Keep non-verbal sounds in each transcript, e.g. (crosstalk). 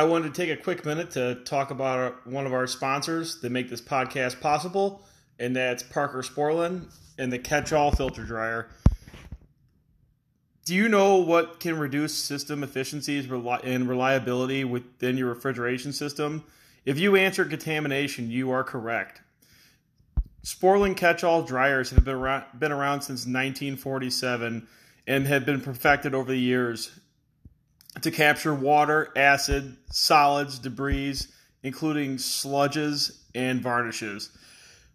I wanted to take a quick minute to talk about one of our sponsors that make this podcast possible, and that's Parker Sporlan and the Catch All Filter Dryer. Do you know what can reduce system efficiencies and reliability within your refrigeration system? If you answer contamination, you are correct. Sporlan catch-all dryers have been around, been around since 1947 and have been perfected over the years to capture water, acid, solids, debris, including sludges and varnishes.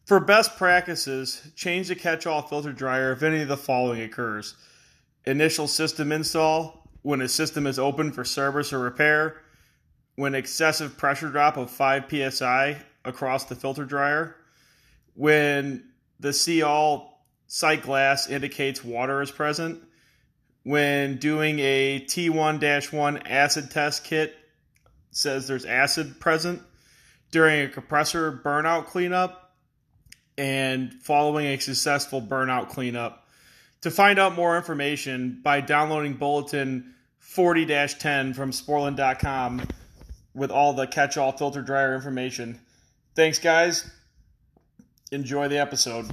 For best practices, change the catch-all filter dryer if any of the following occurs. Initial system install, when a system is open for service or repair, when excessive pressure drop of 5 psi across the filter dryer, when the see all sight glass indicates water is present, when doing a T1 1 acid test kit says there's acid present, during a compressor burnout cleanup, and following a successful burnout cleanup. To find out more information by downloading Bulletin 40 10 from Sporlan.com with all the catch all filter dryer information. Thanks, guys. Enjoy the episode.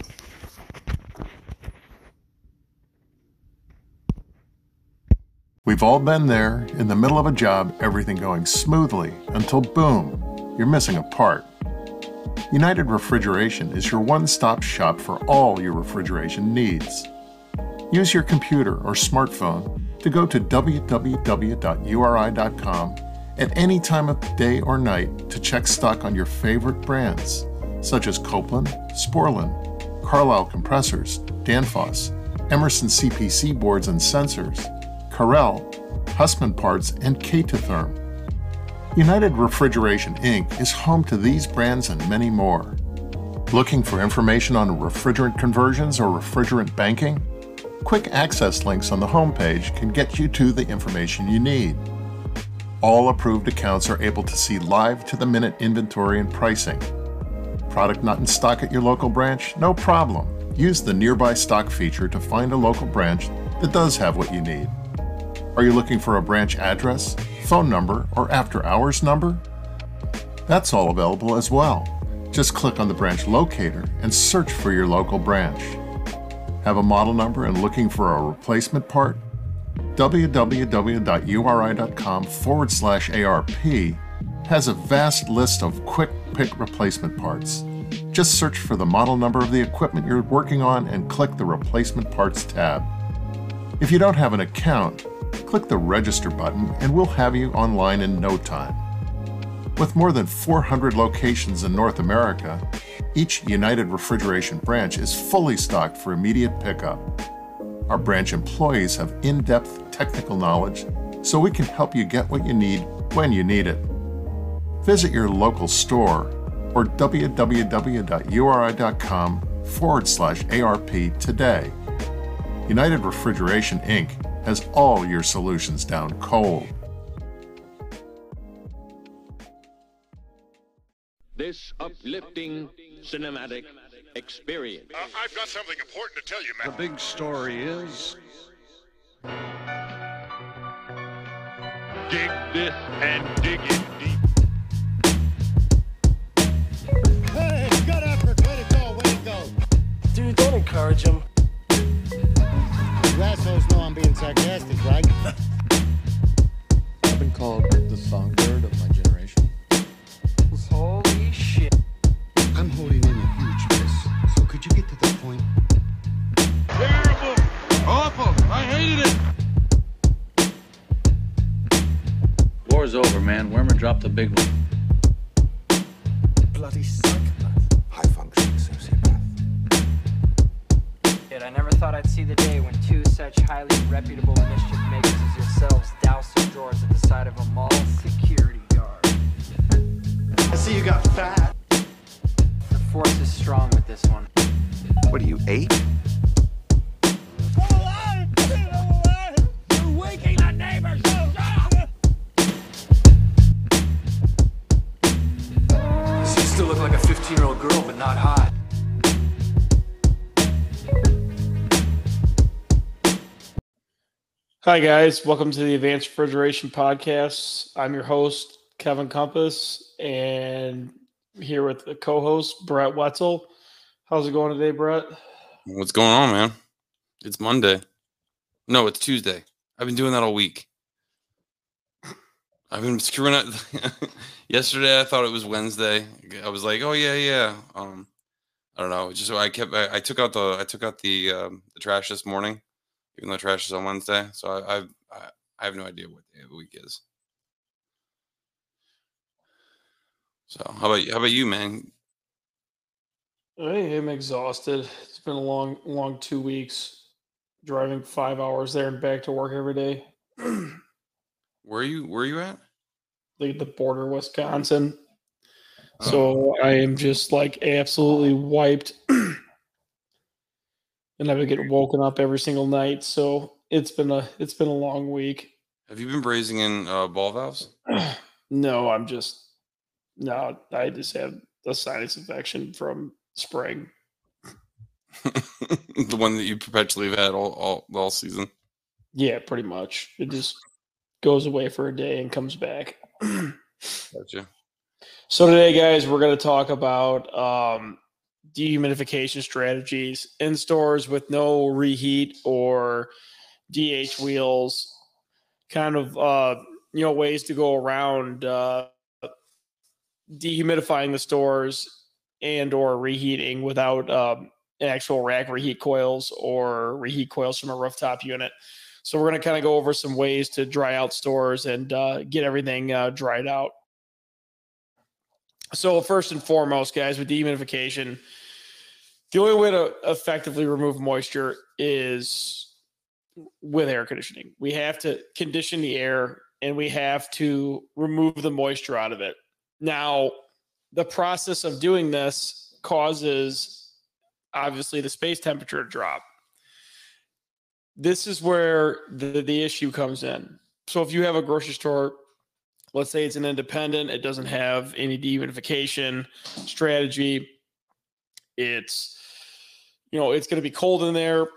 We've all been there, in the middle of a job, everything going smoothly, until boom, you're missing a part. United Refrigeration is your one stop shop for all your refrigeration needs. Use your computer or smartphone to go to www.uri.com at any time of day or night to check stock on your favorite brands, such as Copeland, Sporlan, Carlyle compressors, Danfoss, Emerson CPC boards and sensors, Carel, Hussmann parts, and K2Therm. United Refrigeration Inc. is home to these brands and many more. Looking for information on refrigerant conversions or refrigerant banking? Quick access links on the homepage can get you to the information you need. All approved accounts are able to see live to the minute inventory and pricing. Product not in stock at your local branch? No problem. Use the nearby stock feature to find a local branch that does have what you need. Are you looking for a branch address, phone number, or after hours number? That's all available as well. Just click on the branch locator and search for your local branch. Have a model number and looking for a replacement part? www.uri.com forward slash ARP has a vast list of quick pick replacement parts. Just search for the model number of the equipment you're working on and click the Replacement Parts tab. If you don't have an account, click the Register button and we'll have you online in no time. With more than 400 locations in North America, each United Refrigeration branch is fully stocked for immediate pickup. Our branch employees have in depth technical knowledge so we can help you get what you need when you need it. Visit your local store or www.uri.com forward slash ARP today. United Refrigeration Inc. has all your solutions down cold. This uplifting cinematic experience. Uh, I've got something important to tell you, man. The big story is. Dig this and dig it deep. Hey, good effort. Way to go, way to go. Dude, don't encourage him. You assholes know I'm being sarcastic, right? I've been called the songbird of my generation. Holy shit. I'm holding in a huge miss. So could you get to the point? Terrible! Awful! I hated it! War's over, man. Wormer dropped the big one. Bloody psychopath. High functioning sociopath. Yet I never thought I'd see the day when two such highly reputable mischief makers as yourselves douse some drawers at the side of a mall security guard. I see you got fat. The force is strong with this one. What are you, eight? Hi, guys. Welcome to the Advanced Refrigeration Podcast. I'm your host, Kevin Compass, and here with the co-host Brett Wetzel. How's it going today, Brett? What's going on, man? It's Monday. No, it's Tuesday. I've been doing that all week. I've been screwing up. (laughs) Yesterday, I thought it was Wednesday. I was like, "Oh yeah, yeah." Um, I don't know. Just I kept. I, I, took out the. I took out the um, the trash this morning, even though trash is on Wednesday. So I, I, I have no idea what day of the week is. So how about you? how about you, man? I am exhausted. It's been a long, long two weeks driving five hours there and back to work every day. (clears throat) where are you? Where are you at? Like the border, Wisconsin. Oh. So I am just like absolutely wiped, (clears throat) and I've been getting woken up every single night. So it's been a it's been a long week. Have you been brazing in uh, ball valves? (clears throat) no, I'm just no. I just have a sinus infection from spring. (laughs) the one that you perpetually have had all, all all season. Yeah, pretty much. It just goes away for a day and comes back. (clears throat) gotcha. So today, guys, we're going to talk about um, dehumidification strategies in stores with no reheat or DH wheels. Kind of uh, you know ways to go around uh, dehumidifying the stores and or reheating without um, actual rack reheat coils or reheat coils from a rooftop unit. So we're going to kind of go over some ways to dry out stores and uh, get everything uh, dried out. So first and foremost, guys, with dehumidification, the only way to effectively remove moisture is with air conditioning. We have to condition the air and we have to remove the moisture out of it. Now, the process of doing this causes obviously the space temperature to drop. This is where the, the issue comes in. So if you have a grocery store, let's say it's an independent, it doesn't have any dehumidification strategy. It's you know, it's going to be cold in there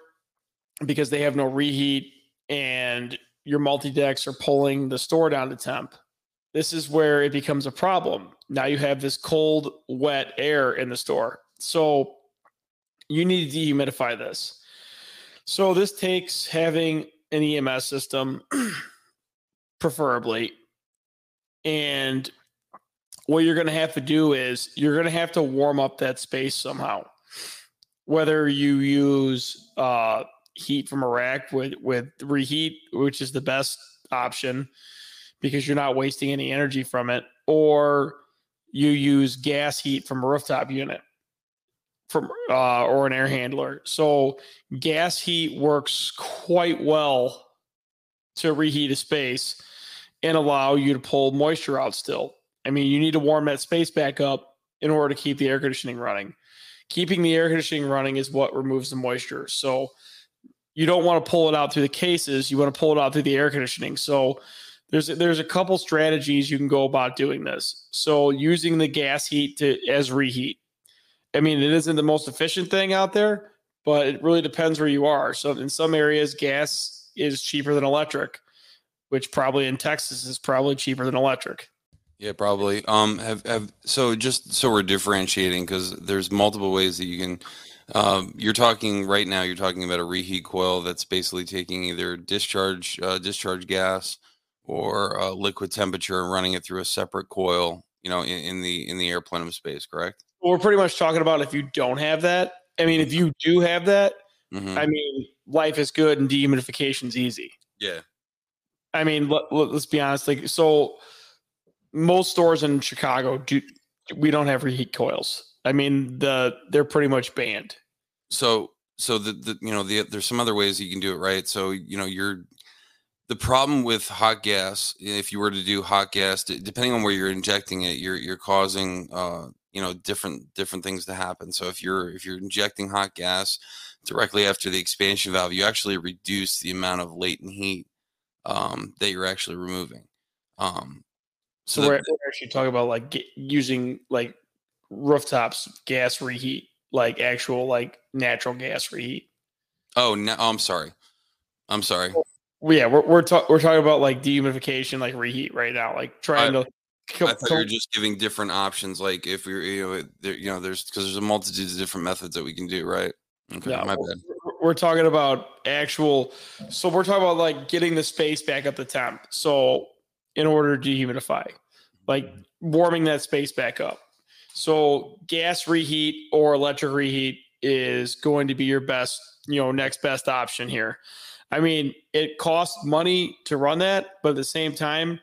because they have no reheat and your multi decks are pulling the store down to temp. This is where it becomes a problem now you have this cold, wet air in the store. So you need to dehumidify this. So this takes having an EMS system, (clears throat) preferably. And what you're going to have to do is you're going to have to warm up that space somehow. Whether you use uh, heat from a rack with, with reheat, which is the best option because you're not wasting any energy from it, or you use gas heat from a rooftop unit from uh, or an air handler. So gas heat works quite well to reheat a space and allow you to pull moisture out still. I mean, you need to warm that space back up in order to keep the air conditioning running. Keeping the air conditioning running is what removes the moisture. So you don't want to pull it out through the cases, you want to pull it out through the air conditioning. So there's there's a couple strategies you can go about doing this. So using the gas heat to as reheat. I mean, it isn't the most efficient thing out there, but it really depends where you are. So in some areas, gas is cheaper than electric, which probably in Texas is probably cheaper than electric. Yeah, probably. Um, have have so just so we're differentiating because there's multiple ways that you can. Um, you're talking right now. You're talking about a reheat coil that's basically taking either discharge uh, discharge gas or uh, liquid temperature and running it through a separate coil, you know, in, in the in the air plenum space, correct? we're pretty much talking about if you don't have that. I mean, if you do have that, mm-hmm. I mean, life is good and dehumidification's easy. Yeah. I mean, let, us be honest. Like, so most stores in Chicago do we don't have reheat coils. I mean, the they're pretty much banned. So, so the, the you know the there's some other ways you can do it, right? So you know you're the problem with hot gas, if you were to do hot gas, depending on where you're injecting it, you're you're causing uh, you know different different things to happen. So if you're if you're injecting hot gas directly after the expansion valve, you actually reduce the amount of latent heat um, that you're actually removing. Um, so, so we're, we're, actually talking about like get, using like rooftops gas reheat, like actual like natural gas reheat. Oh, no, oh, I'm sorry. I'm sorry. Well, yeah, we're we're, ta- we're talking about like dehumidification, like reheat right now, like trying I, to I thought you were just giving different options, like if you're, you know, there, you know, there's because there's a multitude of different methods that we can do, right? Okay, No, my bad. We're talking about actual. So we're talking about like getting the space back up to temp. So in order to dehumidify, like warming that space back up. So gas reheat or electric reheat is going to be your best, you know, next best option here. I mean, it costs money to run that, but at the same time,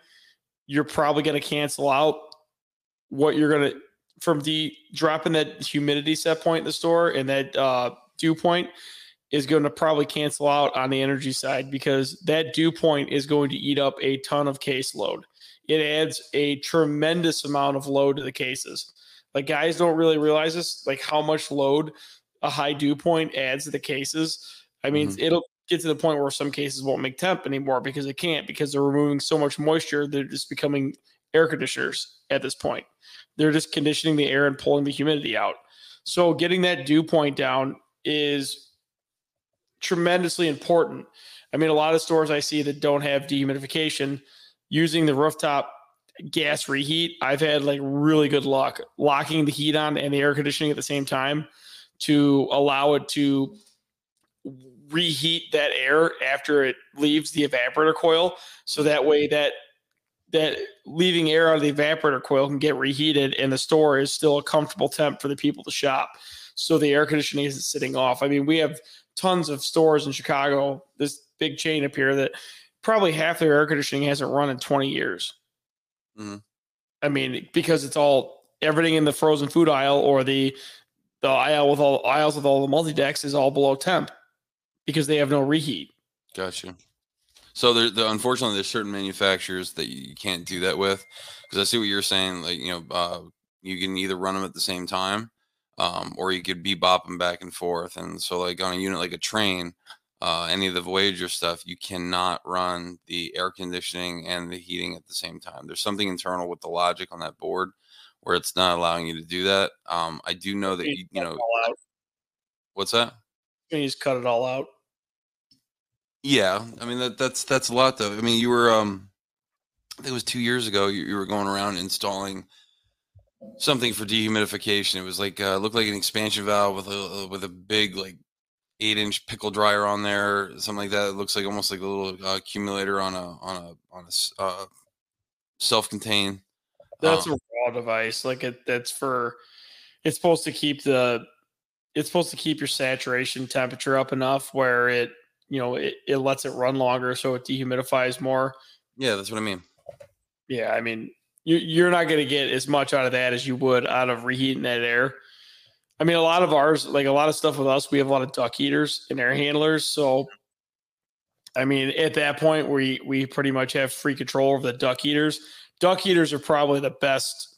you're probably going to cancel out what you're going to from the dropping that humidity set point in the store and that uh, dew point is going to probably cancel out on the energy side because that dew point is going to eat up a ton of case load. It adds a tremendous amount of load to the cases. Like guys don't really realize this, like how much load a high dew point adds to the cases. I mean, Mhm. it'll get to the point where some cases won't make temp anymore because they can't because they're removing so much moisture. They're just becoming air conditioners at this point. They're just conditioning the air and pulling the humidity out. So getting that dew point down is tremendously important. I mean, a lot of stores I see that don't have dehumidification using the rooftop gas reheat. I've had like really good luck locking the heat on and the air conditioning at the same time to allow it to reheat that air after it leaves the evaporator coil so that way that that leaving air out of the evaporator coil can get reheated and the store is still a comfortable temp for the people to shop so the air conditioning isn't sitting off i mean we have tons of stores in chicago this big chain up here that probably half their air conditioning hasn't run in 20 years Mhm. i mean because it's all everything in the frozen food aisle or the the aisle with all aisles with all the multi decks is all below temp because they have no reheat Gotcha. So there, the, unfortunately, there's certain manufacturers that you can't do that with, because I see what you're saying. Like you know, uh, you can either run them at the same time, um, or you could be bopping back and forth. And so, like on a unit like a Trane, uh, any of the Voyager stuff, you cannot run the air conditioning and the heating at the same time. There's something internal with the logic on that board where it's not allowing you to do that. Um, I do know that you, you know, what's that? you just cut it all out Yeah, I mean that that's that's a lot though. I mean, you were um, I think it was two years ago. You, you were going around installing something for dehumidification. It was like uh, looked like an expansion valve with a with a big like eight inch pickle dryer on there, something like that. It looks like almost like a little uh, accumulator on a on a on a uh, self contained. That's Um, a raw device. Like it, that's for. It's supposed to keep the. It's supposed to keep your saturation temperature up enough where it, you know, it, it lets it run longer, so it dehumidifies more. yeah, that's what I mean. Yeah, I mean, you're not going to get as much out of that as you would out of reheating that air. I mean, a lot of ours, like a lot of stuff with us, we have a lot of duct heaters and air handlers. So, I mean, at that point, we we pretty much have free control over the duct heaters. Duct heaters are probably the best.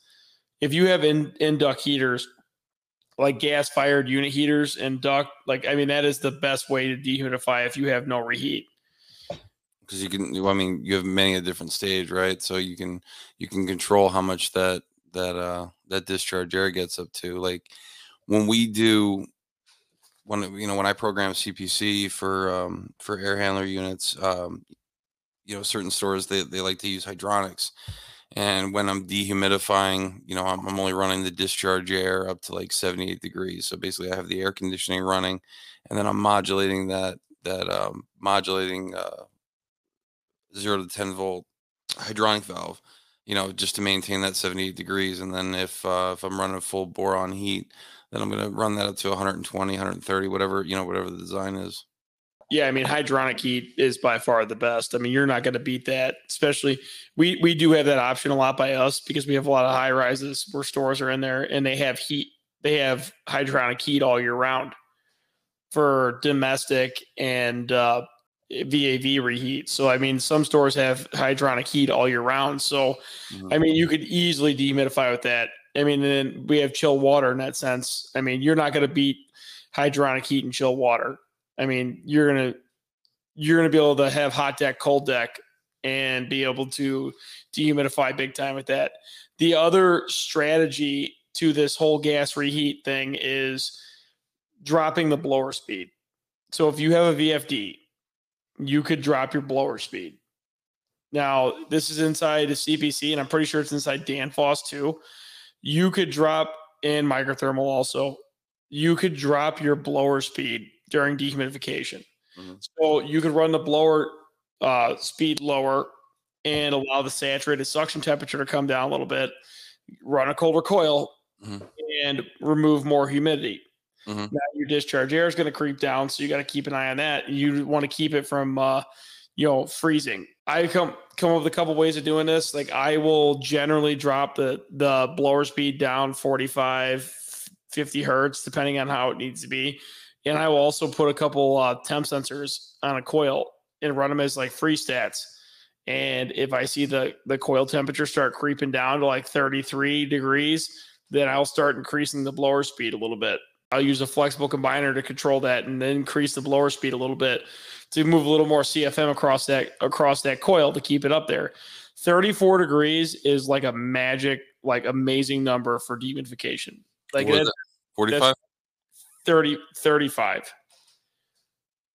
If you have in in duct heaters, like gas fired unit heaters and duct, like I mean, that is the best way to dehumidify if you have no reheat. Because you can i mean you have many a different stage right? So you can you can control how much that that uh that discharge air gets up to. Like when we do when you know when i program cpc for um for air handler units um you know certain stores they, they like to use hydronics. And when i'm dehumidifying you know I'm, I'm only running the discharge air up to like 78 degrees. So basically i have the air conditioning running and then i'm modulating that that um modulating uh zero to 10 volt hydronic valve, you know, just to maintain that 78 degrees. And then if, uh, if I'm running full boron heat, then I'm going to run that up to 120, 130, whatever, you know, whatever the design is. Yeah, I mean, hydronic heat is by far the best. I mean, you're not going to beat that. Especially, we we do have that option a lot by us because we have a lot of high rises where stores are in there and they have heat. They have hydronic heat all year round for domestic and uh, VAV reheat. So, I mean, some stores have hydronic heat all year round. So, mm-hmm. I mean, you could easily dehumidify with that. I mean, then we have chill water in that sense. I mean, you're not going to beat hydronic heat and chill water. I mean, you're gonna you're gonna be able to have hot deck, cold deck, and be able to dehumidify big time with that. The other strategy to this whole gas reheat thing is dropping the blower speed. So if you have a VFD, you could drop your blower speed. Now, this is inside a CPC, and I'm pretty sure it's inside Danfoss too. You could drop in Micro Thermo also. You could drop your blower speed during dehumidification. Mm-hmm. So you could run the blower uh, speed lower and allow the saturated suction temperature to come down a little bit. Run a colder coil Mhm. and remove more humidity. Mhm. Now your discharge air is going to creep down, so you got to keep an eye on that. You want to keep it from, uh, you know, freezing. I come come up with a couple ways of doing this. Like I will generally drop the the blower speed down 45, 50 hertz, depending on how it needs to be. And I will also put a couple uh, temp sensors on a coil and run them as like freezestats. And if I see the the coil temperature start creeping down to like 33 degrees, then I'll start increasing the blower speed a little bit. I'll use a flexible combiner to control that and then increase the blower speed a little bit to move a little more CFM across that across that coil to keep it up there. 34 degrees is like a magic, like amazing number for dehumidification. Like What is that's, that? 45? that's 30, 35.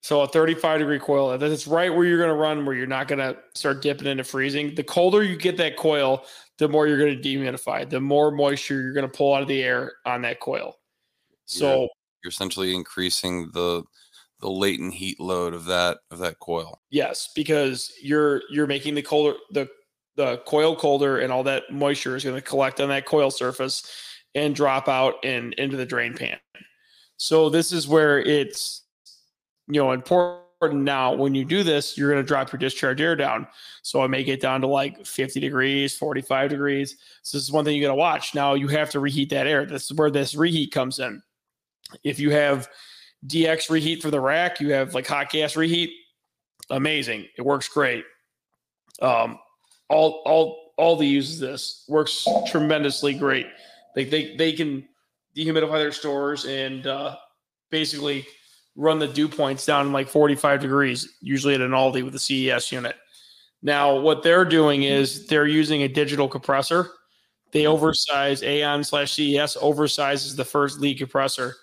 So a 35 degree coil, that's right where you're going to run, where you're not going to start dipping into freezing. The colder you get that coil, the more you're going to dehumidify, the more moisture you're going to pull out of the air on that coil. So you're essentially increasing the the latent heat load of that of that coil. yes, because you're you're making the colder the the coil colder, and all that moisture is going to collect on that coil surface and drop out and into the drain pan. So this is where it's you know important now when you do this you're going to drop your discharge air down. So i may get down to like 50 degrees 45 degrees. So this is one thing you got to watch. Now you have to reheat that air. This is where this reheat comes in if you have dx reheat for the rack you have like hot gas reheat amazing it works great um all all all the uses this works tremendously great like they they can dehumidify their stores and uh basically run the dew points down in like 45 degrees, usually at an Aldi with a CES unit. Now, what they're doing is they're using a digital compressor. They oversize AAON slash CES oversizes the first lead compressor.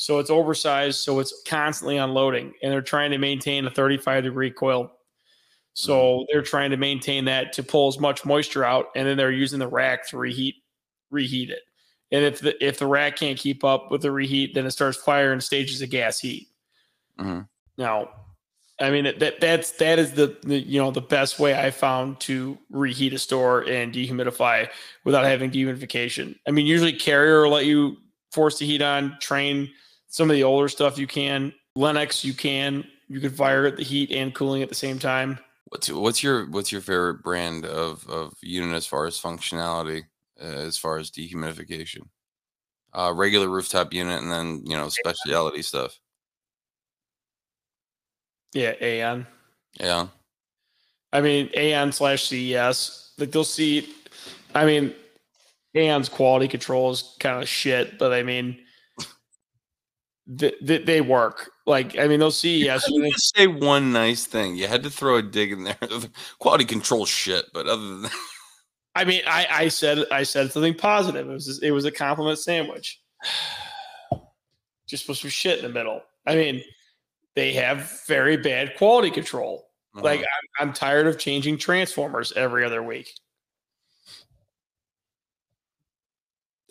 So it's oversized, so it's constantly unloading, and they're trying to maintain a 35 degree coil. So they're trying to maintain that to pull as much moisture out, and then they're using the rack to reheat reheat it. And if the if the rack can't keep up with the reheat, then it starts firing stages of gas heat. Mhm. Now, I mean that that's that is the, the you know the best way I found to reheat a store and dehumidify without having dehumidification. I mean, usually Carrier will let you force the heat on. Trane some of the older stuff you can. Lennox you can. You can fire the heat and cooling at the same time. What's what's your what's your favorite brand of of unit as far as functionality, uh, as far as dehumidification? Uh, regular rooftop unit, and then you know specialty stuff. Yeah, AAON. Yeah, I mean, AAON slash CES. Like they'll see. I mean, AAON's quality control is kind of shit, but I mean, they, they, they work. Like I mean, CES you units. say one nice thing. You had to throw a dig in there. (laughs) Quality control shit, but other than that, I mean, I, I said I said something positive. It was it was a compliment sandwich. (sighs) Just put some shit in the middle. I mean, they have very bad quality control. Like Uh-huh. I'm, I'm tired of changing transformers every other week.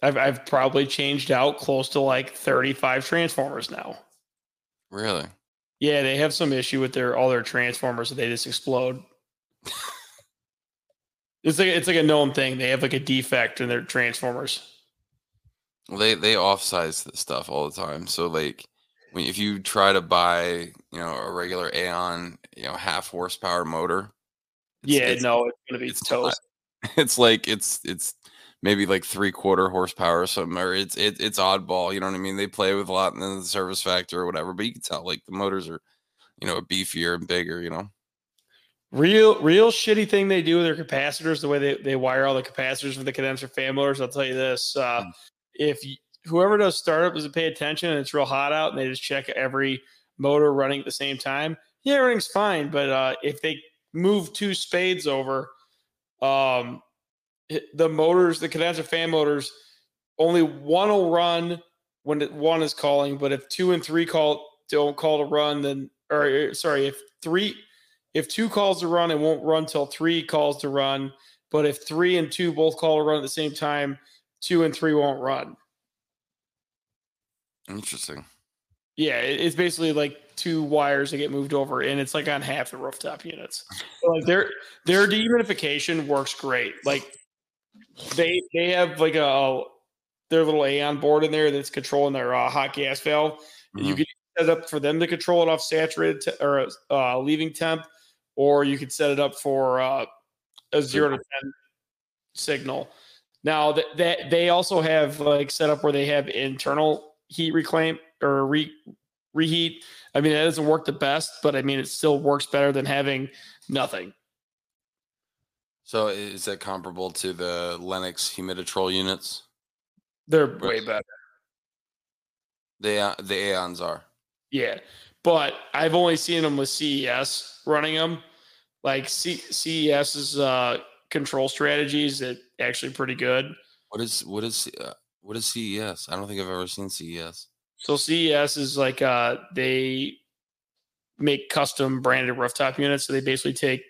I've I've probably changed out close to like 35 transformers now. really, Yeah, they have some issue with their all their transformers that they just explode. (laughs) it's like it's like a known thing. They have like a defect in their transformers. well, they they offsize this stuff all the time. So like, when if you try to buy you know a regular AAON you know half horsepower motor, it's- yeah, it's- no, it's gonna be it's toast. (laughs) it's like it's it's maybe like three quarter horsepower or something or it's it, it's oddball you know what i mean they play with a lot in the service factor or whatever but you can tell like the motors are you know beefier and bigger you know Real, real shitty thing they do with their capacitors, the way they, they wire all the capacitors for the condenser fan motors. I'll tell you this: uh, Mm. if you, whoever does startup doesn't pay attention and it's real hot out, and they just check every motor running at the same time, yeah, everything's fine. But uh, if they move two spades over, um, the motors, the condenser fan motors, only one will run when one is calling. But if two and three call don't call to run, then or er, sorry, if three if two calls to run, it won't run till three calls to run. But if three and two both call to run at the same time, two and three won't run. Interesting. Yeah, it's basically like two wires that get moved over, and it's like on half the rooftop units. So like their their dehumidification works great. Like they they have like a their little AAON board in there that's controlling their uh, hot gas valve. And You can set it up for them to control it off saturated te- or uh, leaving temp, or you could set it up for uh, a zero to ten signal. Now that that they also have like set up where they have internal heat reclaim or re reheat. I mean, that doesn't work the best, but I mean, it still works better than having nothing. So is that comparable to the Lennox Humiditrol units? They're way better. They uh, the AAONs are. Yeah, but I've only seen them with CES running them. Like C- CES's uh, control strategies that actually pretty good. What is what is uh, what is CES? I don't think I've ever seen CES. So CES is like uh, they make custom branded rooftop units. So they basically take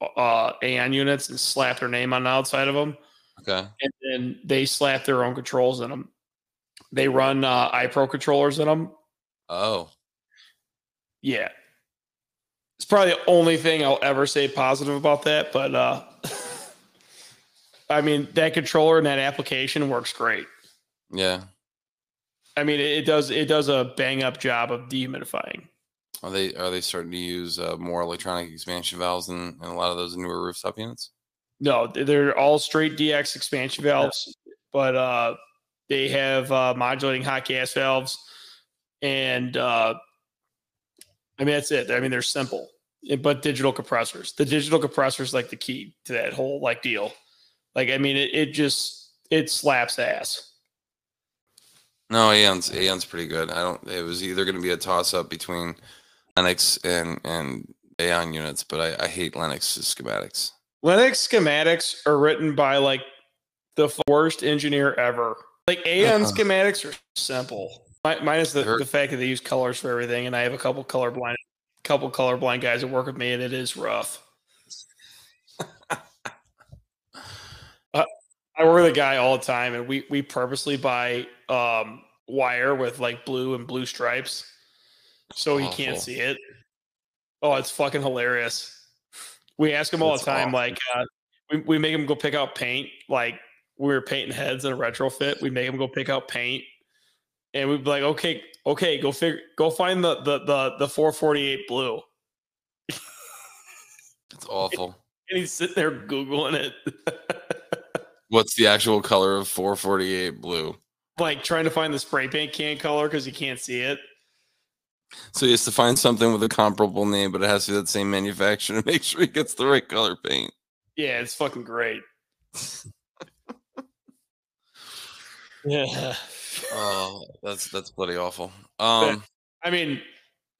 uh, AAON units and slap their name on the outside of them, Okay. and then they slap their own controls in them. They run uh, iPro controllers in them. Oh, Yeah. It's probably the only thing I'll ever say positive about that, but uh (laughs) I mean that controller and that application works great. yeah. I mean it, it does it does a bang up job of dehumidifying. Are they are they starting to use uh, more electronic expansion valves in, in a lot of those newer rooftop units? No, they're all straight DX expansion valves, but uh they have uh modulating hot gas valves and uh I mean that's it. I mean they're simple. eh, But digital compressors. The digital compressor is like the key to that whole like deal. Like I mean it, it just it slaps ass. No, AAON's AAON's pretty good. I don't. It was either going to be a toss up between Lennox and and AAON units, but I, I hate Lennox schematics. Lennox schematics are written by like the worst engineer ever. Like AAON Uh-uh. schematics are simple. Mi- Minus the, the fact that they use colors for everything, and I have a couple colorblind, couple colorblind guys that work with me, and it is rough. (laughs) uh, I work with a guy all the time, and we we purposely buy um, wire with like blue and blue stripes, so he can't see it. Oh, it's fucking hilarious. We ask him all That's the time, awful. like uh, we we make him go pick out paint. Like we were painting heads in a retrofit, we make him go pick out paint, and we'd be like, okay, okay, go figure, go find the the the the 448 blue. It's (laughs) awful. And he's sitting there googling it, (laughs) What's the actual color of 448 blue? like trying to find the spray paint can color because you can't see it. So he has to find something with a comparable name, but it has to be that same manufacturer to (laughs) make sure he gets the right color paint. Yeah, it's fucking great. yeah. (laughs) Oh, that's that's bloody awful. Um, I mean,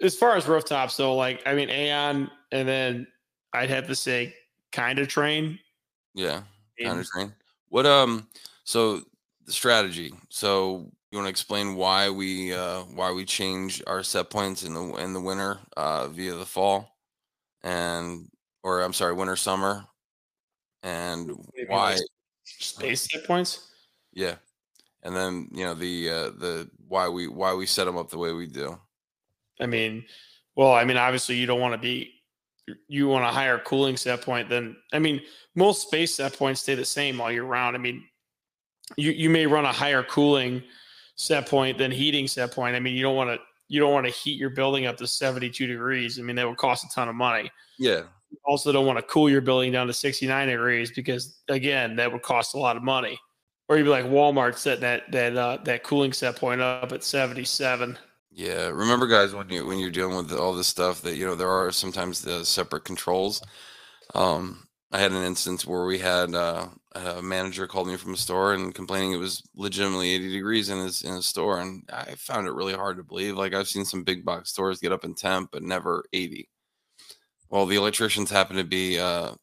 as far as rooftops, though, like I mean, AAON, and then I'd have to say, kind of Trane. yeah, in- counter Trane. What um, so the strategy. So you want to explain why we uh why we change our set points in the in the winter uh via the fall, and or I'm sorry, winter summer, and Maybe why? space set points. Yeah, and then you know the uh the why we why we set them up the way we do. I mean, well, I mean, obviously, you don't want to be. You want a higher cooling set point than. I mean, most space set points stay the same all year round. I mean, you you may run a higher cooling set point than heating set point. I mean, you don't want to you don't want to heat your building up to seventy two degrees. I mean, that would cost a ton of money. Yeah, You also don't want to cool your building down to 69 degrees because again that would cost a lot of money or you'd be like walmart setting that that uh, that cooling set point up at 77 Yeah, remember, guys, when you when you're dealing with all this stuff, that you know there are sometimes the separate controls. Um, I had an instance where we had uh, a manager called me from a store and complaining it was legitimately 80 degrees in his in his store, and I found it really hard to believe. Like I've seen some big box stores get up in temp, but never 80. Well, the electricians happened to be uh,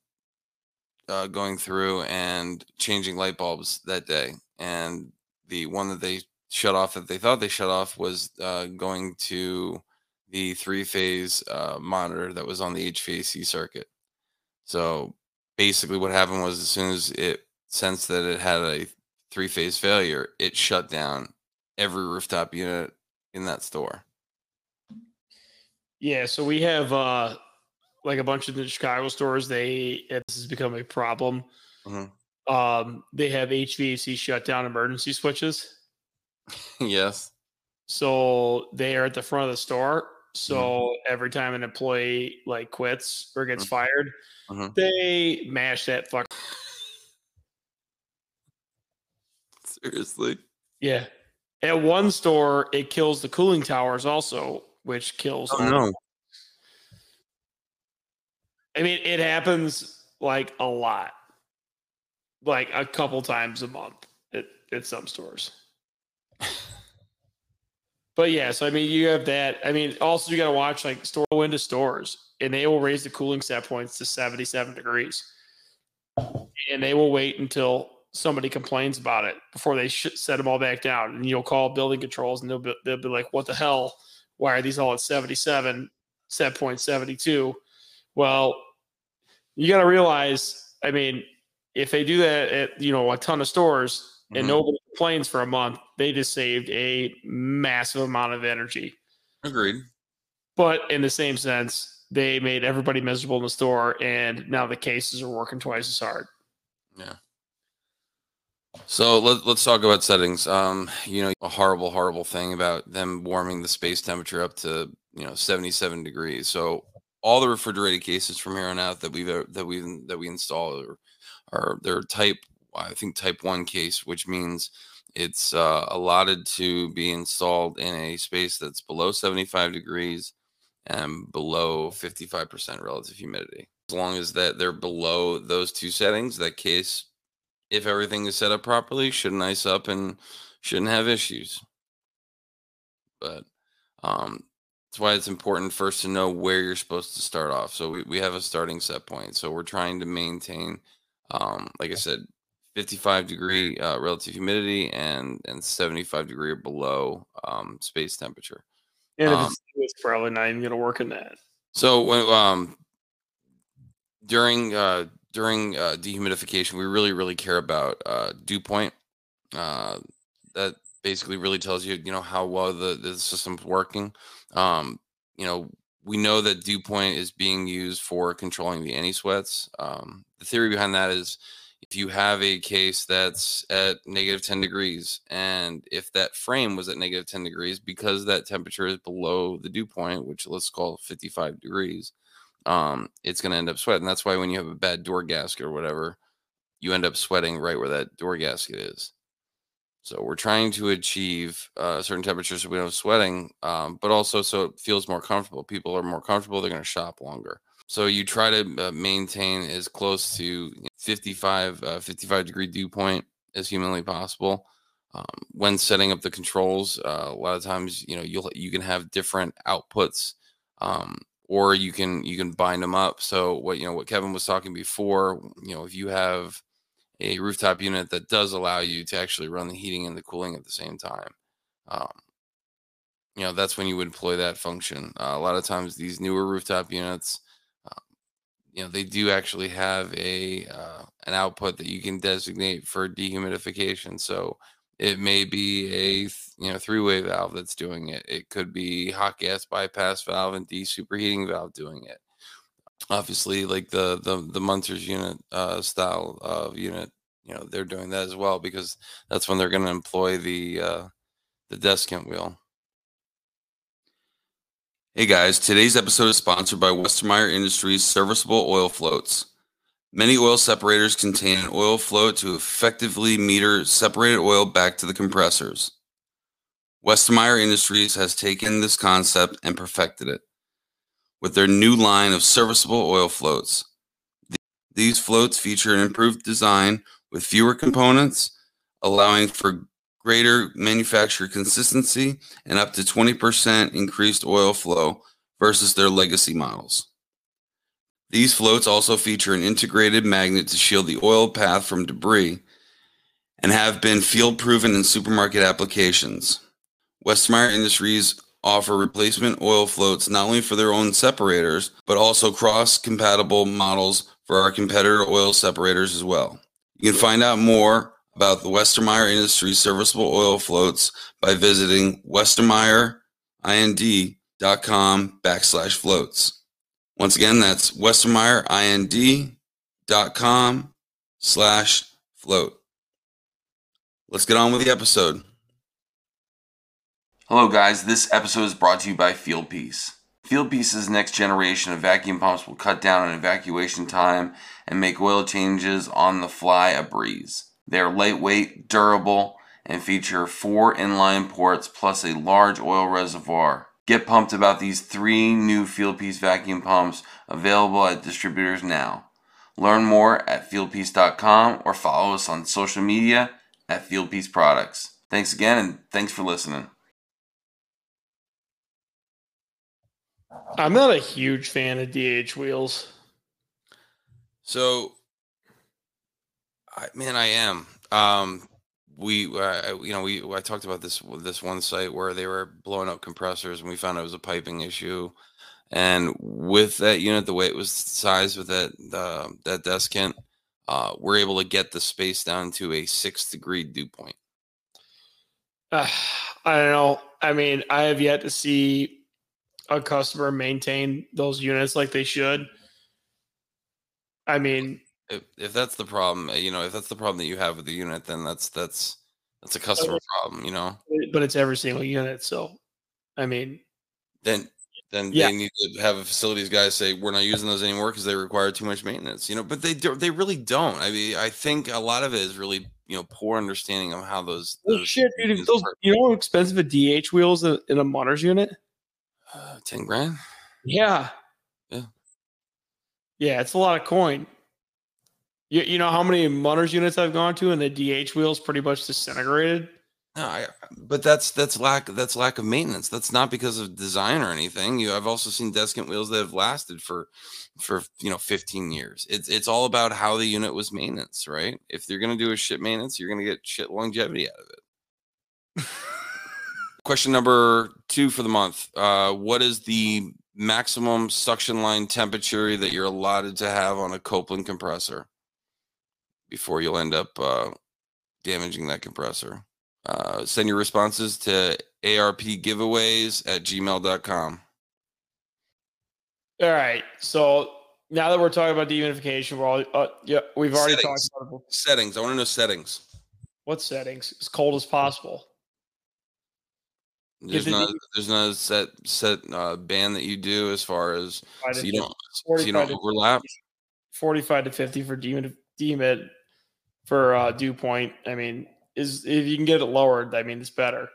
uh, going through and changing light bulbs that day, and the one that they shut off that they thought they shut off was uh, going to the three phase uh, monitor that was on the HVAC circuit. So basically, what happened was as soon as it sensed that it had a three phase failure, it shut down every rooftop unit in that store. Yeah, so we have uh like a bunch of the Chicago stores. They this has become a problem. Mm-hmm. Um, they have HVAC shutdown emergency switches. (laughs) yes. So they are at the front of the store. So Mm-hmm. every time an employee like quits or gets Mhm. fired, Mhm. they mash that fuck. Seriously. Yeah. At one store, it kills the cooling towers also, which kills. Oh no. I mean, it happens like a lot, like a couple times a month at, at some stores. (laughs) but yeah, so I mean, you have that. I mean, also you got to watch like store into stores, and they will raise the cooling set points to seventy-seven degrees, and they will wait until somebody complains about it before they sh- set them all back down. And you'll call building controls, and they'll be, they'll be like, "What the hell? Why are these all at seventy-seven? Set point seventy-two? Well, you got to realize, I mean, if they do that at you know a ton of stores and Mhm. nobody complains for a month, they just saved a massive amount of energy. Agreed. But in the same sense, they made everybody miserable in the store, and now the cases are working twice as hard. Yeah. So let, let's talk about settings. Um, you know, a horrible, horrible thing about them warming the space temperature up to you know 77 degrees. So all the refrigerated cases from here on out that we've that we that we install are, are they're type I think type one case, which means it's uh, allotted to be installed in a space that's below 75 degrees and below 55% relative humidity. As long as that they're below those two settings, that case if everything is set up properly, shouldn't ice up and shouldn't have issues. But um, that's why it's important first to know where you're supposed to start off. So we, we have a starting set point. So we're trying to maintain, um, like I said, 55 degree uh, relative humidity and and 75 degree or below um, space temperature. And Um, it's, it's probably not even going to work in that. So when um during uh during uh dehumidification, we really really care about uh dew point. Uh that basically really tells you you know how well the the system's working. Um you know we know that dew point is being used for controlling the anti-sweats. Um, the theory behind that is if you have a case that's at negative 10 degrees and if that frame was at negative 10 degrees because that temperature is below the dew point which let's call 55 degrees um, it's going to end up sweating. That's why when you have a bad door gasket or whatever you end up sweating right where that door gasket is. So we're trying to achieve uh, certain temperatures so we don't have sweating um, but also so it feels more comfortable. People are more comfortable they're going to shop longer so you try to uh, maintain as close to 55, uh, 55 degree dew point as humanly possible. Um, when setting up the controls, uh, a lot of times, you know, you'll you can have different outputs, um, or you can you can bind them up. So what you know what Kevin was talking before, you know, if you have a rooftop unit that does allow you to actually run the heating and the cooling at the same time, um, you know, that's when you would employ that function. Uh, a lot of times, these newer rooftop units you know they do actually have a uh, an output that you can designate for dehumidification. So it may be a you know three way valve that's doing it. It could be hot gas bypass valve and desuperheating valve doing it. Obviously like the the the Munters unit uh, style of unit you know they're doing that as well because that's when they're going to employ the uh, the desiccant wheel Hey guys, today's episode is sponsored by Westermeyer Industries serviceable oil floats. Many oil separators contain an oil float to effectively meter separated oil back to the compressors. Westermeyer Industries has taken this concept and perfected it with their new line of serviceable oil floats. These floats feature an improved design with fewer components, allowing for greater manufacturer consistency and up to 20% increased oil flow versus their legacy models. These floats also feature an integrated magnet to shield the oil path from debris and have been field proven in supermarket applications. Westermeyer Industries offer replacement oil floats not only for their own separators, but also cross compatible models for our competitor oil separators as well. You can find out more about the Westermeyer Industries serviceable oil floats by visiting westermeyerind.com backslash floats. Once again, that's westermeyerind.com slash float. Let's get on with the episode. Hello, guys. This episode is brought to you by Fieldpiece. Fieldpiece's next generation of vacuum pumps will cut down on evacuation time and make oil changes on the fly a breeze. They are lightweight, durable, and feature four inline ports plus a large oil reservoir. Get pumped about these three new Fieldpiece vacuum pumps available at distributors now. Learn more at fieldpiece.com or follow us on social media at Fieldpiece Products. Thanks again and thanks for listening. I'm not a huge fan of DH wheels. So, I, man, I am. Um, we, uh, you know, we I talked about this this one site where they were blowing up compressors, and we found it was a piping issue. And with that unit, the way it was sized with that uh, that desiccant, uh, we're able to get the space down to a six degree dew point. Uh, I don't know. I mean, I have yet to see a customer maintain those units like they should. I mean, if, if that's the problem, you know, if that's the problem that you have with the unit, then that's that's that's a customer problem, you know. But it's every single unit, so I mean, then then Yeah. they need to have a facilities guy say we're not using those anymore because they require too much maintenance, you know. But they do, they really don't. I mean, I think a lot of it is really you know poor understanding of how those. oh those shit, dude! Those, work. you know how expensive a DH wheels in in a Munters unit? Uh, ten grand. Yeah. Yeah. Yeah, it's a lot of coin. You, you know how many Munters units I've gone to and the DH wheels pretty much disintegrated? No, I, but that's that's lack that's lack of maintenance. That's not because of design or anything. You, I've also seen desiccant wheels that have lasted for for you know 15 years. It's it's all about how the unit was maintenance, right? If you're gonna do a shit maintenance, you're gonna get shit longevity out of it. (laughs) Question number two for the month: uh, What is the maximum suction line temperature that you're allotted to have on a Copeland compressor before you'll end up uh, damaging that compressor? Uh, send your responses to arpgiveaways at gmail.com. All right. So now that we're talking about dehumidification, we're all uh, yeah, we've already Settings. talked about it. Settings. I want to know settings. what settings as cold as possible. There's the not de- there's not a set set uh, band that you do as far as so you don't so you don't 45 to overlap. 45 to 50 for dehumid, dehumid for uh, dew point. I mean, is if you can get it lowered, I mean, it's better.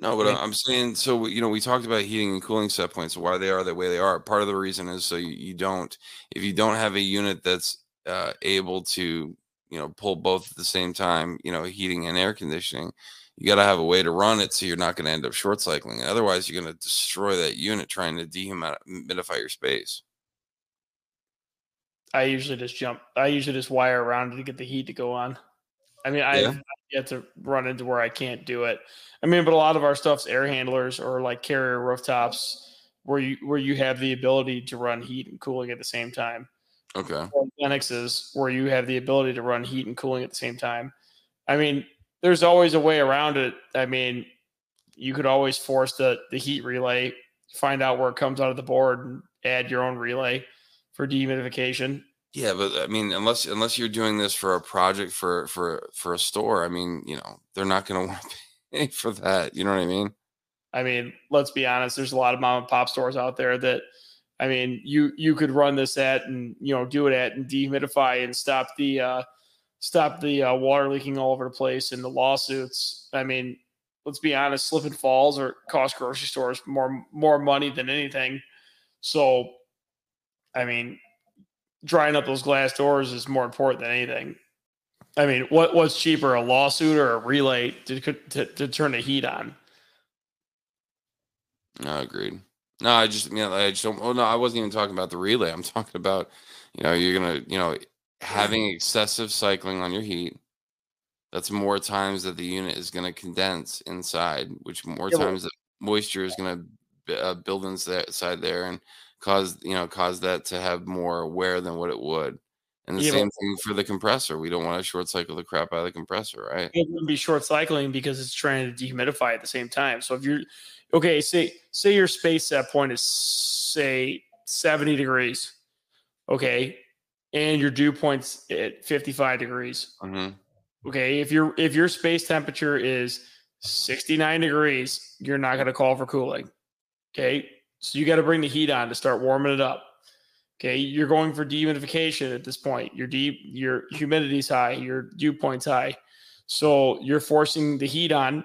No, but I mean- I'm saying so. You know, we talked about heating and cooling set points, why they are the way they are. Part of the reason is so you, you don't, if you don't have a unit that's uh, able to, you know, pull both at the same time, you know, heating and air conditioning, you got to have a way to run it so you're not going to end up short cycling. Otherwise, you're going to destroy that unit trying to dehumidify your space. I usually just jump. I usually just wire around to get the heat to go on. I mean, I Yeah. have yet to run into where I can't do it. I mean, but a lot of our stuff's air handlers or like carrier rooftops where you where you have the ability to run heat and cooling at the same time. Okay. Lennoxes where you have the ability to run heat and cooling at the same time. I mean, there's always a way around it. I mean, you could always force the the heat relay, find out where it comes out of the board, and add your own relay for dehumidification. Yeah, but I mean, unless unless you're doing this for a project for for for a store, I mean, you know, they're not going (laughs) to want to pay for that. You know what I mean? I mean, let's be honest. There's a lot of mom and pop stores out there that, I mean, you you could run this at and you know do it at and dehumidify and stop the uh, stop the uh, water leaking all over the place and the lawsuits. I mean, let's be honest. Slip and falls or cost grocery stores more more money than anything. So, I mean, drying up those glass doors is more important than anything. I mean, what what's cheaper, a lawsuit or a relay to to, to turn the heat on? No, agreed. No, I just, you know, I just don't. Oh no, I wasn't even talking about the relay. I'm (laughs) talking about, you know, you're gonna, you know, having excessive cycling on your heat. That's more times that the unit is gonna condense inside, which more Yeah, but- times that moisture is going to uh, build inside there and cause you know cause that to have more wear than what it would. And the Yeah, same thing for the compressor. We don't want to short cycle the crap out of the compressor, right? it would be short cycling because it's trying to dehumidify at the same time. So if you're okay, say say your space set point is say 70 degrees, okay, and your dew point's at 55 degrees. hmm Okay, if your if your space temperature is 69 degrees, you're not going to call for cooling. Okay, so you got to bring the heat on to start warming it up. Okay, you're going for dehumidification at this point. Your deep your humidity's high, your dew point's high, so you're forcing the heat on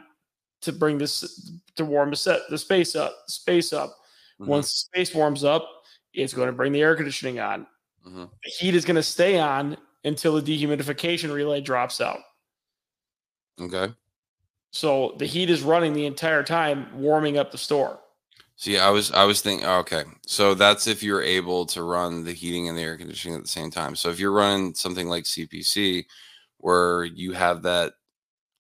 to bring this to warm the set the space up. Space up. Mhm. Once the space warms up, it's going to bring the air conditioning on. Mhm. The heat is going to stay on until the dehumidification relay drops out. Okay. So the heat is running the entire time, warming up the store. See, I was I was thinking okay. So that's if you're able to run the heating and the air conditioning at the same time. So if you're running something like CPC where you have that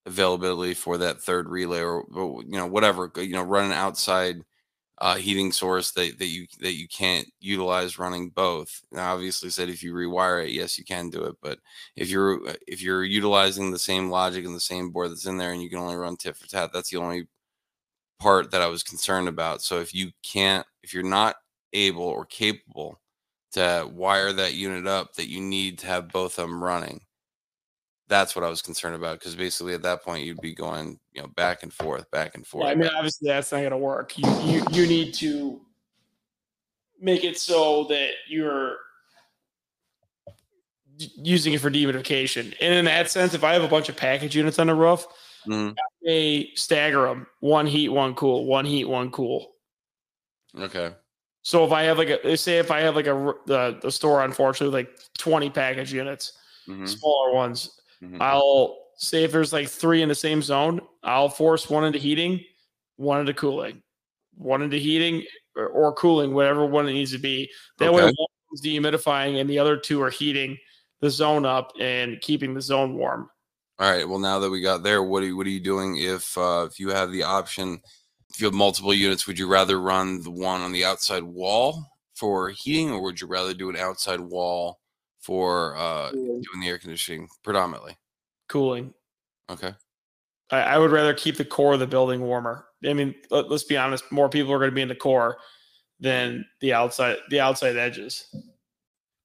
availability for that third relay or you know whatever, you know run an outside uh, heating source that, that you that you can't utilize running both. Now, obviously, said if you rewire it, yes, you can do it. But if you're if you're utilizing the same logic and the same board that's in there, and you can only run tit for tat, that's the only part that I was concerned about. So if you can't, if you're not able or capable to wire that unit up, that you need to have both of them running. That's what I was concerned about because basically at that point you'd be going, you know, back and forth, back and forth. Yeah, I mean, obviously that's not going to work. You, you you need to make it so that you're using it for dehumidification. And in that sense, if I have a bunch of package units on the roof, Mhm. they stagger them: one heat, one cool, one heat, one cool. Okay. So if I have like a, say if I have like a the the store, unfortunately, like twenty package units, Mhm. smaller ones, Mhm. I'll say if there's like three in the same zone, I'll force one into heating, one into cooling, one into heating or, or cooling, whatever one it needs to be. That way, Okay. one is dehumidifying and the other two are heating the zone up and keeping the zone warm. All right. Well, now that we got there, what are you, what are you doing if uh, if you have the option? If you have multiple units, would you rather run the one on the outside wall for heating, or would you rather do an outside wall for uh, doing the air conditioning predominantly? Cooling. Okay. I, I would rather keep the core of the building warmer. I mean, let, let's be honest, more people are going to be in the core than the outside the outside edges.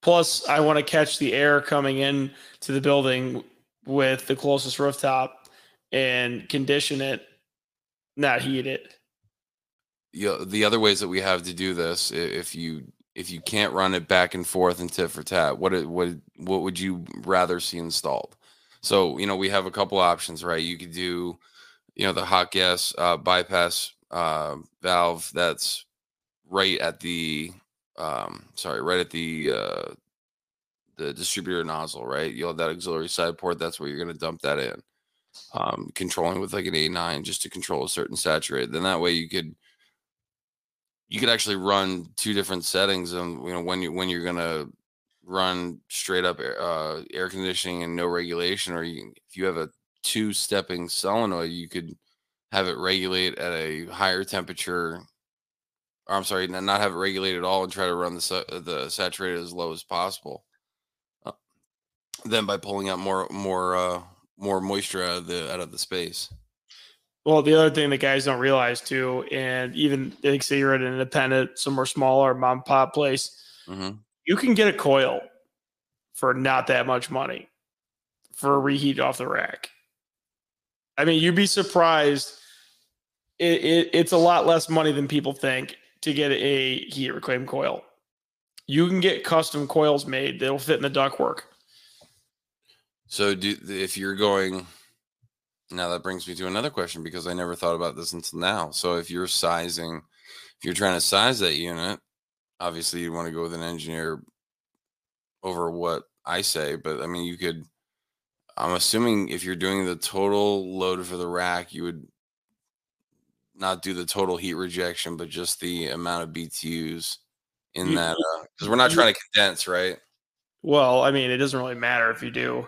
Plus, I want to catch the air coming in to the building with the closest rooftop and condition it, not heat it. Yeah, the other ways that we have to do this, if you if you can't run it back and forth and tit for tat, what what what would you rather see installed? So you know we have a couple options, right? You could do, you know, the hot gas uh, bypass uh, valve that's right at the um, sorry, right at the uh, the distributor nozzle, right? You'll have that auxiliary side port. That's where you're going to dump that in. Um, controlling with like an A9 just to control a certain saturate. Then that way you could you could actually run two different settings and you know when you when you're gonna run straight up air, uh, air conditioning and no regulation or you, if you have a two stepping solenoid you could have it regulate at a higher temperature or i'm sorry not have it regulate at all and try to run the the saturated as low as possible then by pulling out more more uh more moisture out of the out of the space Well, the other thing that guys don't realize too, and even like say you're at an independent, somewhere smaller, mom and pop place, hmm you can get a coil for not that much money for a reheat off the rack. I mean, you'd be surprised. It, it, it's a lot less money than people think to get a heat reclaim coil. You can get custom coils made that'll fit in the ductwork. So, do if you're going now, that brings me to another question because I never thought about this until now. So, if you're sizing, if you're trying to size that unit, obviously you want to go with an engineer over what I say. But I mean, you could. I'm assuming if you're doing the total load for the rack, you would not do the total heat rejection, but just the amount of BTUs in that. Because uh, we're not trying to condense, right? Well, I mean, it doesn't really matter if you do.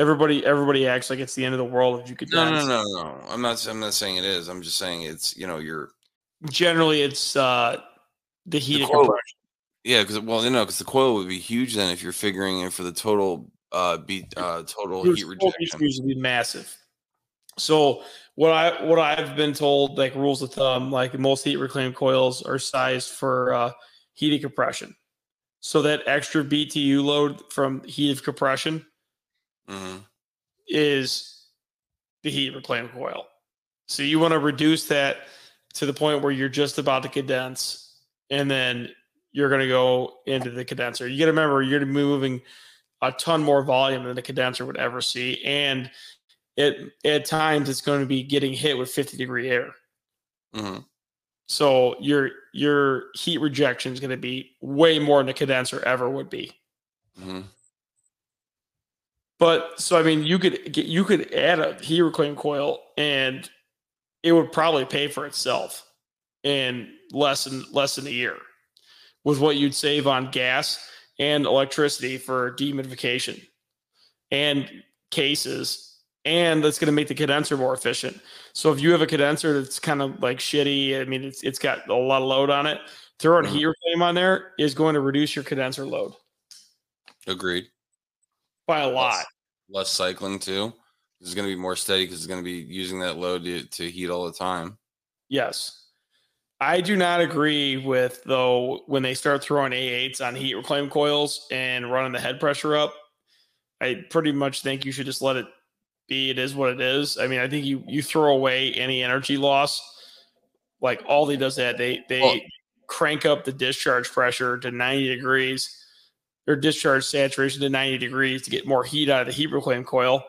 Everybody everybody acts like it's the end of the world if you could no no no no. I'm not i'm not saying it is. I'm just saying it's you know you're generally it's uh the heat The of coil- compression yeah because well you know because the coil would be huge then if you're figuring it for the total uh beat uh total heat rejection. to be massive. So what I what I've been told, like rules of thumb, like most heat reclaim coils are sized for uh, heated compression. So that extra BTU load from heated compression Mhm. is the heat reclaim coil. So you want to reduce that to the point where you're just about to condense, and then you're going to go into the condenser. You got to remember you're moving a ton more volume than the condenser would ever see, and it at times it's going to be getting hit with 50 degree air. Mhm. So your your heat rejection is going to be way more than a condenser ever would be. Mhm. But so I mean, you could get you could add a heat reclaim coil, and it would probably pay for itself in less than less than a year, with what you'd save on gas and electricity for dehumidification and cases, and that's going to make the condenser more efficient. So if you have a condenser that's kind of like shitty, I mean, it's it's got a lot of load on it. Throwing Mhm. heat reclaim on there is going to reduce your condenser load agreed by a lot. less cycling too it's going to be more steady because it's going to be using that load to, to heat all the time Yes. I do not agree with though when they start throwing A8s on heat reclaim coils and running the head pressure up. I pretty much think you should just let it be. It is what it is. I mean, I think you you throw away any energy loss. Like all they does that they they Well- crank up the discharge pressure to 90 degrees or discharge saturation to 90 degrees to get more heat out of the heat reclaim coil.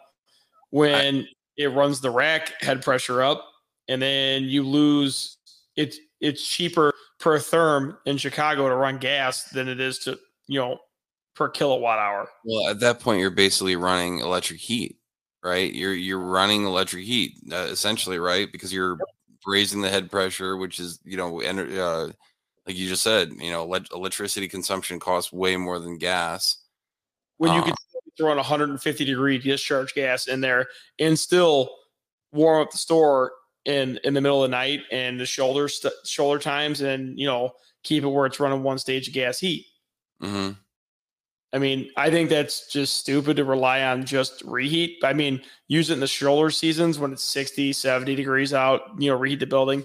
When it runs the rack head pressure up and then you lose it's it's cheaper per therm in Chicago to run gas than it is to you know per kilowatt hour. well at that point you're basically running electric heat right? You're you're running electric heat uh, essentially right? Because you're raising the head pressure which is you know ener- uh, like you just said you know elec- electricity consumption costs way more than gas When you Uh. could throw in 150 degree discharge gas in there and still warm up the store in in the middle of the night and the shoulder st- shoulder times and you know keep it where it's running one stage of gas heat. hmm I mean, I think that's just stupid to rely on just reheat. I mean, use it in the shoulder seasons when it's 60, 70 degrees out, you know, reheat the building.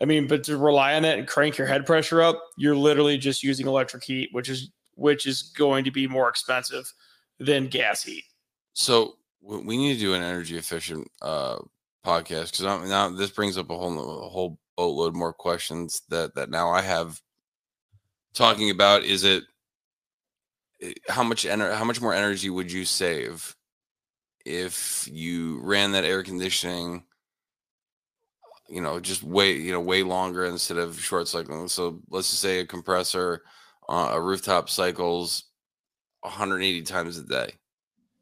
I mean, but to rely on that and crank your head pressure up, you're literally just using electric heat, which is which is going to be more expensive than gas heat. So we need to do an energy efficient uh, podcast because now this brings up a whole a whole boatload more questions that that now I have. Talking about is it eh, how much ener- how much more energy would you save if you ran that air conditioning you know just way you know way longer instead of short cycling so let's just say a compressor uh, a rooftop cycles 180 times a day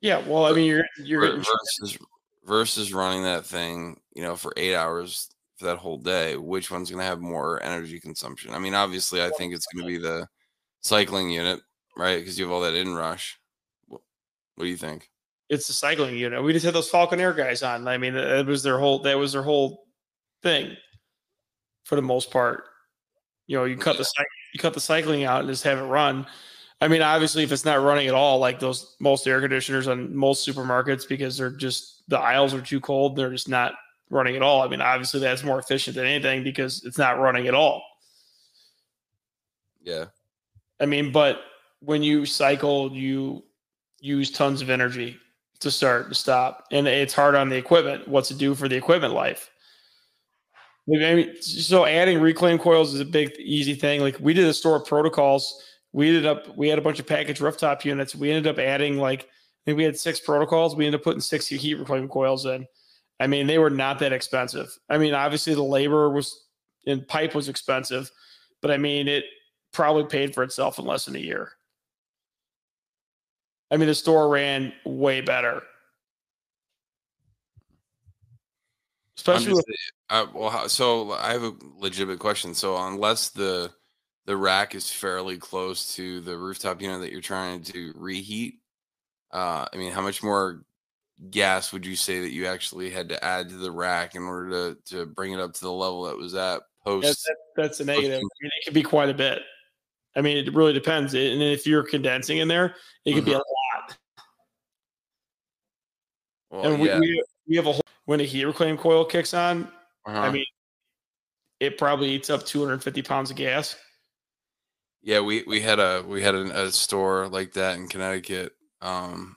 Yeah, well, I mean, you're you're versus versus running that thing, you know, for eight hours for that whole day. Which one's going to have more energy consumption? I mean, obviously, I think it's going to be the cycling unit, right? Because you have all that inrush. What, what do you think? it's the cycling unit. We just had those Falcon Air guys on. I mean, that was their whole that was their whole thing for the most part. You know, you cut the you cut the cycling out and just have it run. I mean, obviously, if it's not running at all, like those most air conditioners on most supermarkets, because they're just the aisles are too cold, they're just not running at all. I mean, obviously, that's more efficient than anything because it's not running at all. Yeah, I mean, but when you cycle, you use tons of energy to start to stop, and it's hard on the equipment. What's it do for the equipment life? So adding reclaim coils is a big, easy thing. Like we did a store of protocols. We ended up, we had a bunch of package rooftop units. We ended up adding like, I think we had six protocols. We ended up putting six heat reclaim coils in. I mean, they were not that expensive. I mean, obviously the labor was and pipe was expensive, but I mean, it probably paid for itself in less than a year. I mean, the store ran way better. Especially with, uh, well, how, so I have a legitimate question. So unless the the rack is fairly close to the rooftop unit that you're trying to reheat, uh, I mean, how much more gas would you say that you actually had to add to the rack in order to to bring it up to the level that was at post? That's, that, that's a negative. I mean, it could be quite a bit. I mean, it really depends. And if you're condensing in there, it could mm-hmm. be a lot. Well, and we, yeah. we, we have a whole when a heat reclaim coil kicks on. Uh-huh. I mean, it probably eats up 250 pounds of gas. Yeah, we we had a we had a, a store like that in Connecticut. Um,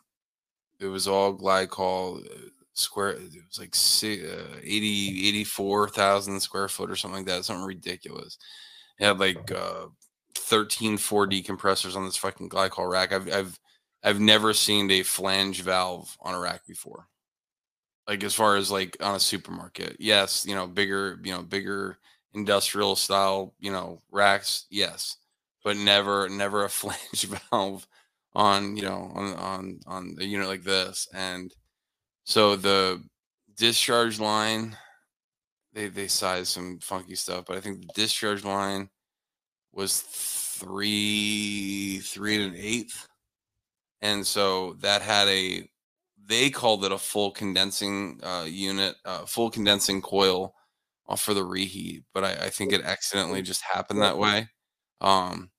it was all glycol uh, square. It was like uh, 80 84,000 square foot or something like that. Something ridiculous. It had like uh, 13 4D compressors on this fucking glycol rack. I've I've I've never seen a flange valve on a rack before. Like as far as like on a supermarket. Yes, you know, bigger, you know, bigger industrial style, you know, racks, yes. But never never a (laughs) flange valve on, you know, on on on a unit like this. And so the discharge line they they size some funky stuff, but I think the discharge line was three three and an eighth, and so that had a they called it a full condensing uh, unit, uh, full condensing coil uh, for the reheat, but I, I, think it accidentally just happened that way. Um,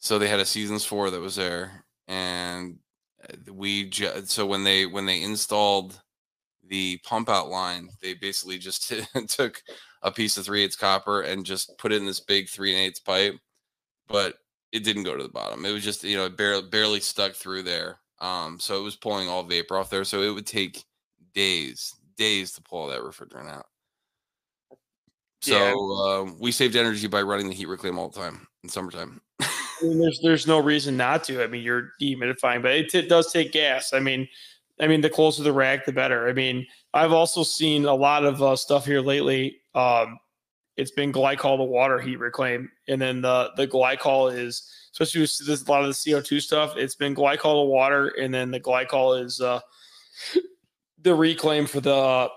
so they had a seasons four that was there, and uh, we ju- so when they when they installed the pump out line, they basically just (laughs) took a piece of three eighths copper and just put it in this big three and eighths pipe, but it didn't go to the bottom. It was just you know barely barely stuck through there. Um, so it was pulling all vapor off there. So it would take days, days to pull that refrigerant out. So yeah. uh, we saved energy by running the heat reclaim all the time in summertime. I mean, there's there's no reason not to. I mean, you're dehumidifying, but it, it does take gas. I mean, I mean, the closer the rack, the better. I mean, I've also seen a lot of uh, stuff here lately. Um, it's been glycol to water heat reclaim, and then the the glycol is especially with this, a lot of the CO two stuff. It's been glycol to water, and then the glycol is uh, the reclaim for the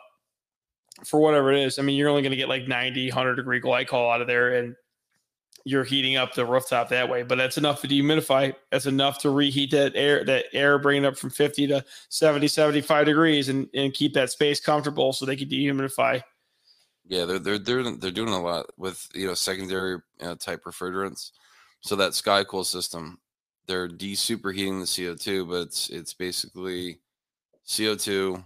for whatever it is. I mean, you're only going to get like 90, 100 degree glycol out of there, and you're heating up the rooftop that way. But that's enough to dehumidify. That's enough to reheat that air, that air, bring it up from 50 to 70, 75 degrees, and and keep that space comfortable so they can dehumidify. Yeah, they're they're they're they're doing a lot with you know secondary know, type refrigerants. So that SkyCool system, they're de-superheating the CO2, but it's it's basically CO2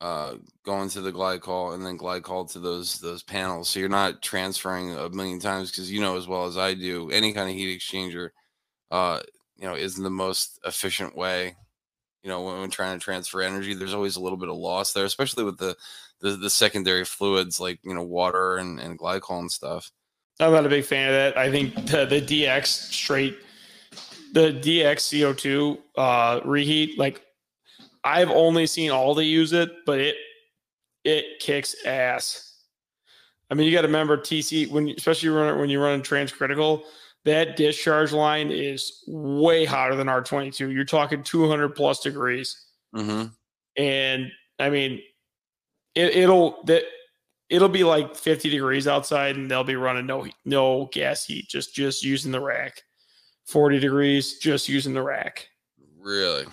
uh, going to the glycol and then glycol to those those panels. So you're not transferring a million times because you know as well as I do, any kind of heat exchanger, uh, you know, isn't the most efficient way. You know, when, when trying to transfer energy, there's always a little bit of loss there, especially with the the, the secondary fluids like you know water and, and glycol and stuff. I'm not a big fan of that. I think the, the DX straight, the DX CO2 uh, reheat, like I've only seen Aldi use it, but it it kicks ass. I mean, you got to remember TC when, especially when you're running transcritical, that discharge line is way hotter than R22. You're talking 200 plus degrees, mm-hmm. and I mean, it, it'll that it'll be like 50 degrees outside and they'll be running no no gas heat just just using the rack. 40 degrees just using the rack. Really?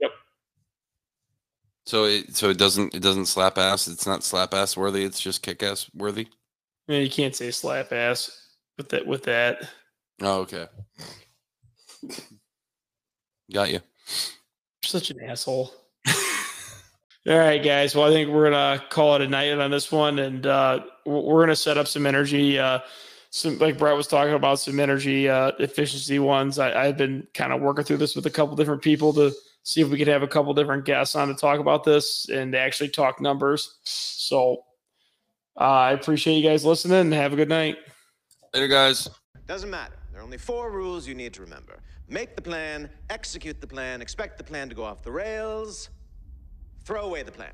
Yep. So it so it doesn't it doesn't slap ass? It's not slap ass worthy it's just kick ass worthy? Yeah you can't say slap ass with that with that. Oh okay. Got you such an asshole all right, guys. Well, I think we're gonna call it a night on this one, and uh, we're gonna set up some energy. Uh, some like Brett was talking about some energy uh, efficiency ones. I, have been kind of working through this with a couple different people to see if we could have a couple different guests on to talk about this and actually talk numbers. So uh, I appreciate you guys listening and have a good night. Later, guys. Doesn't matter. There are only four rules you need to remember: make the plan, execute the plan, expect the plan to go off the rails Throw away the plan.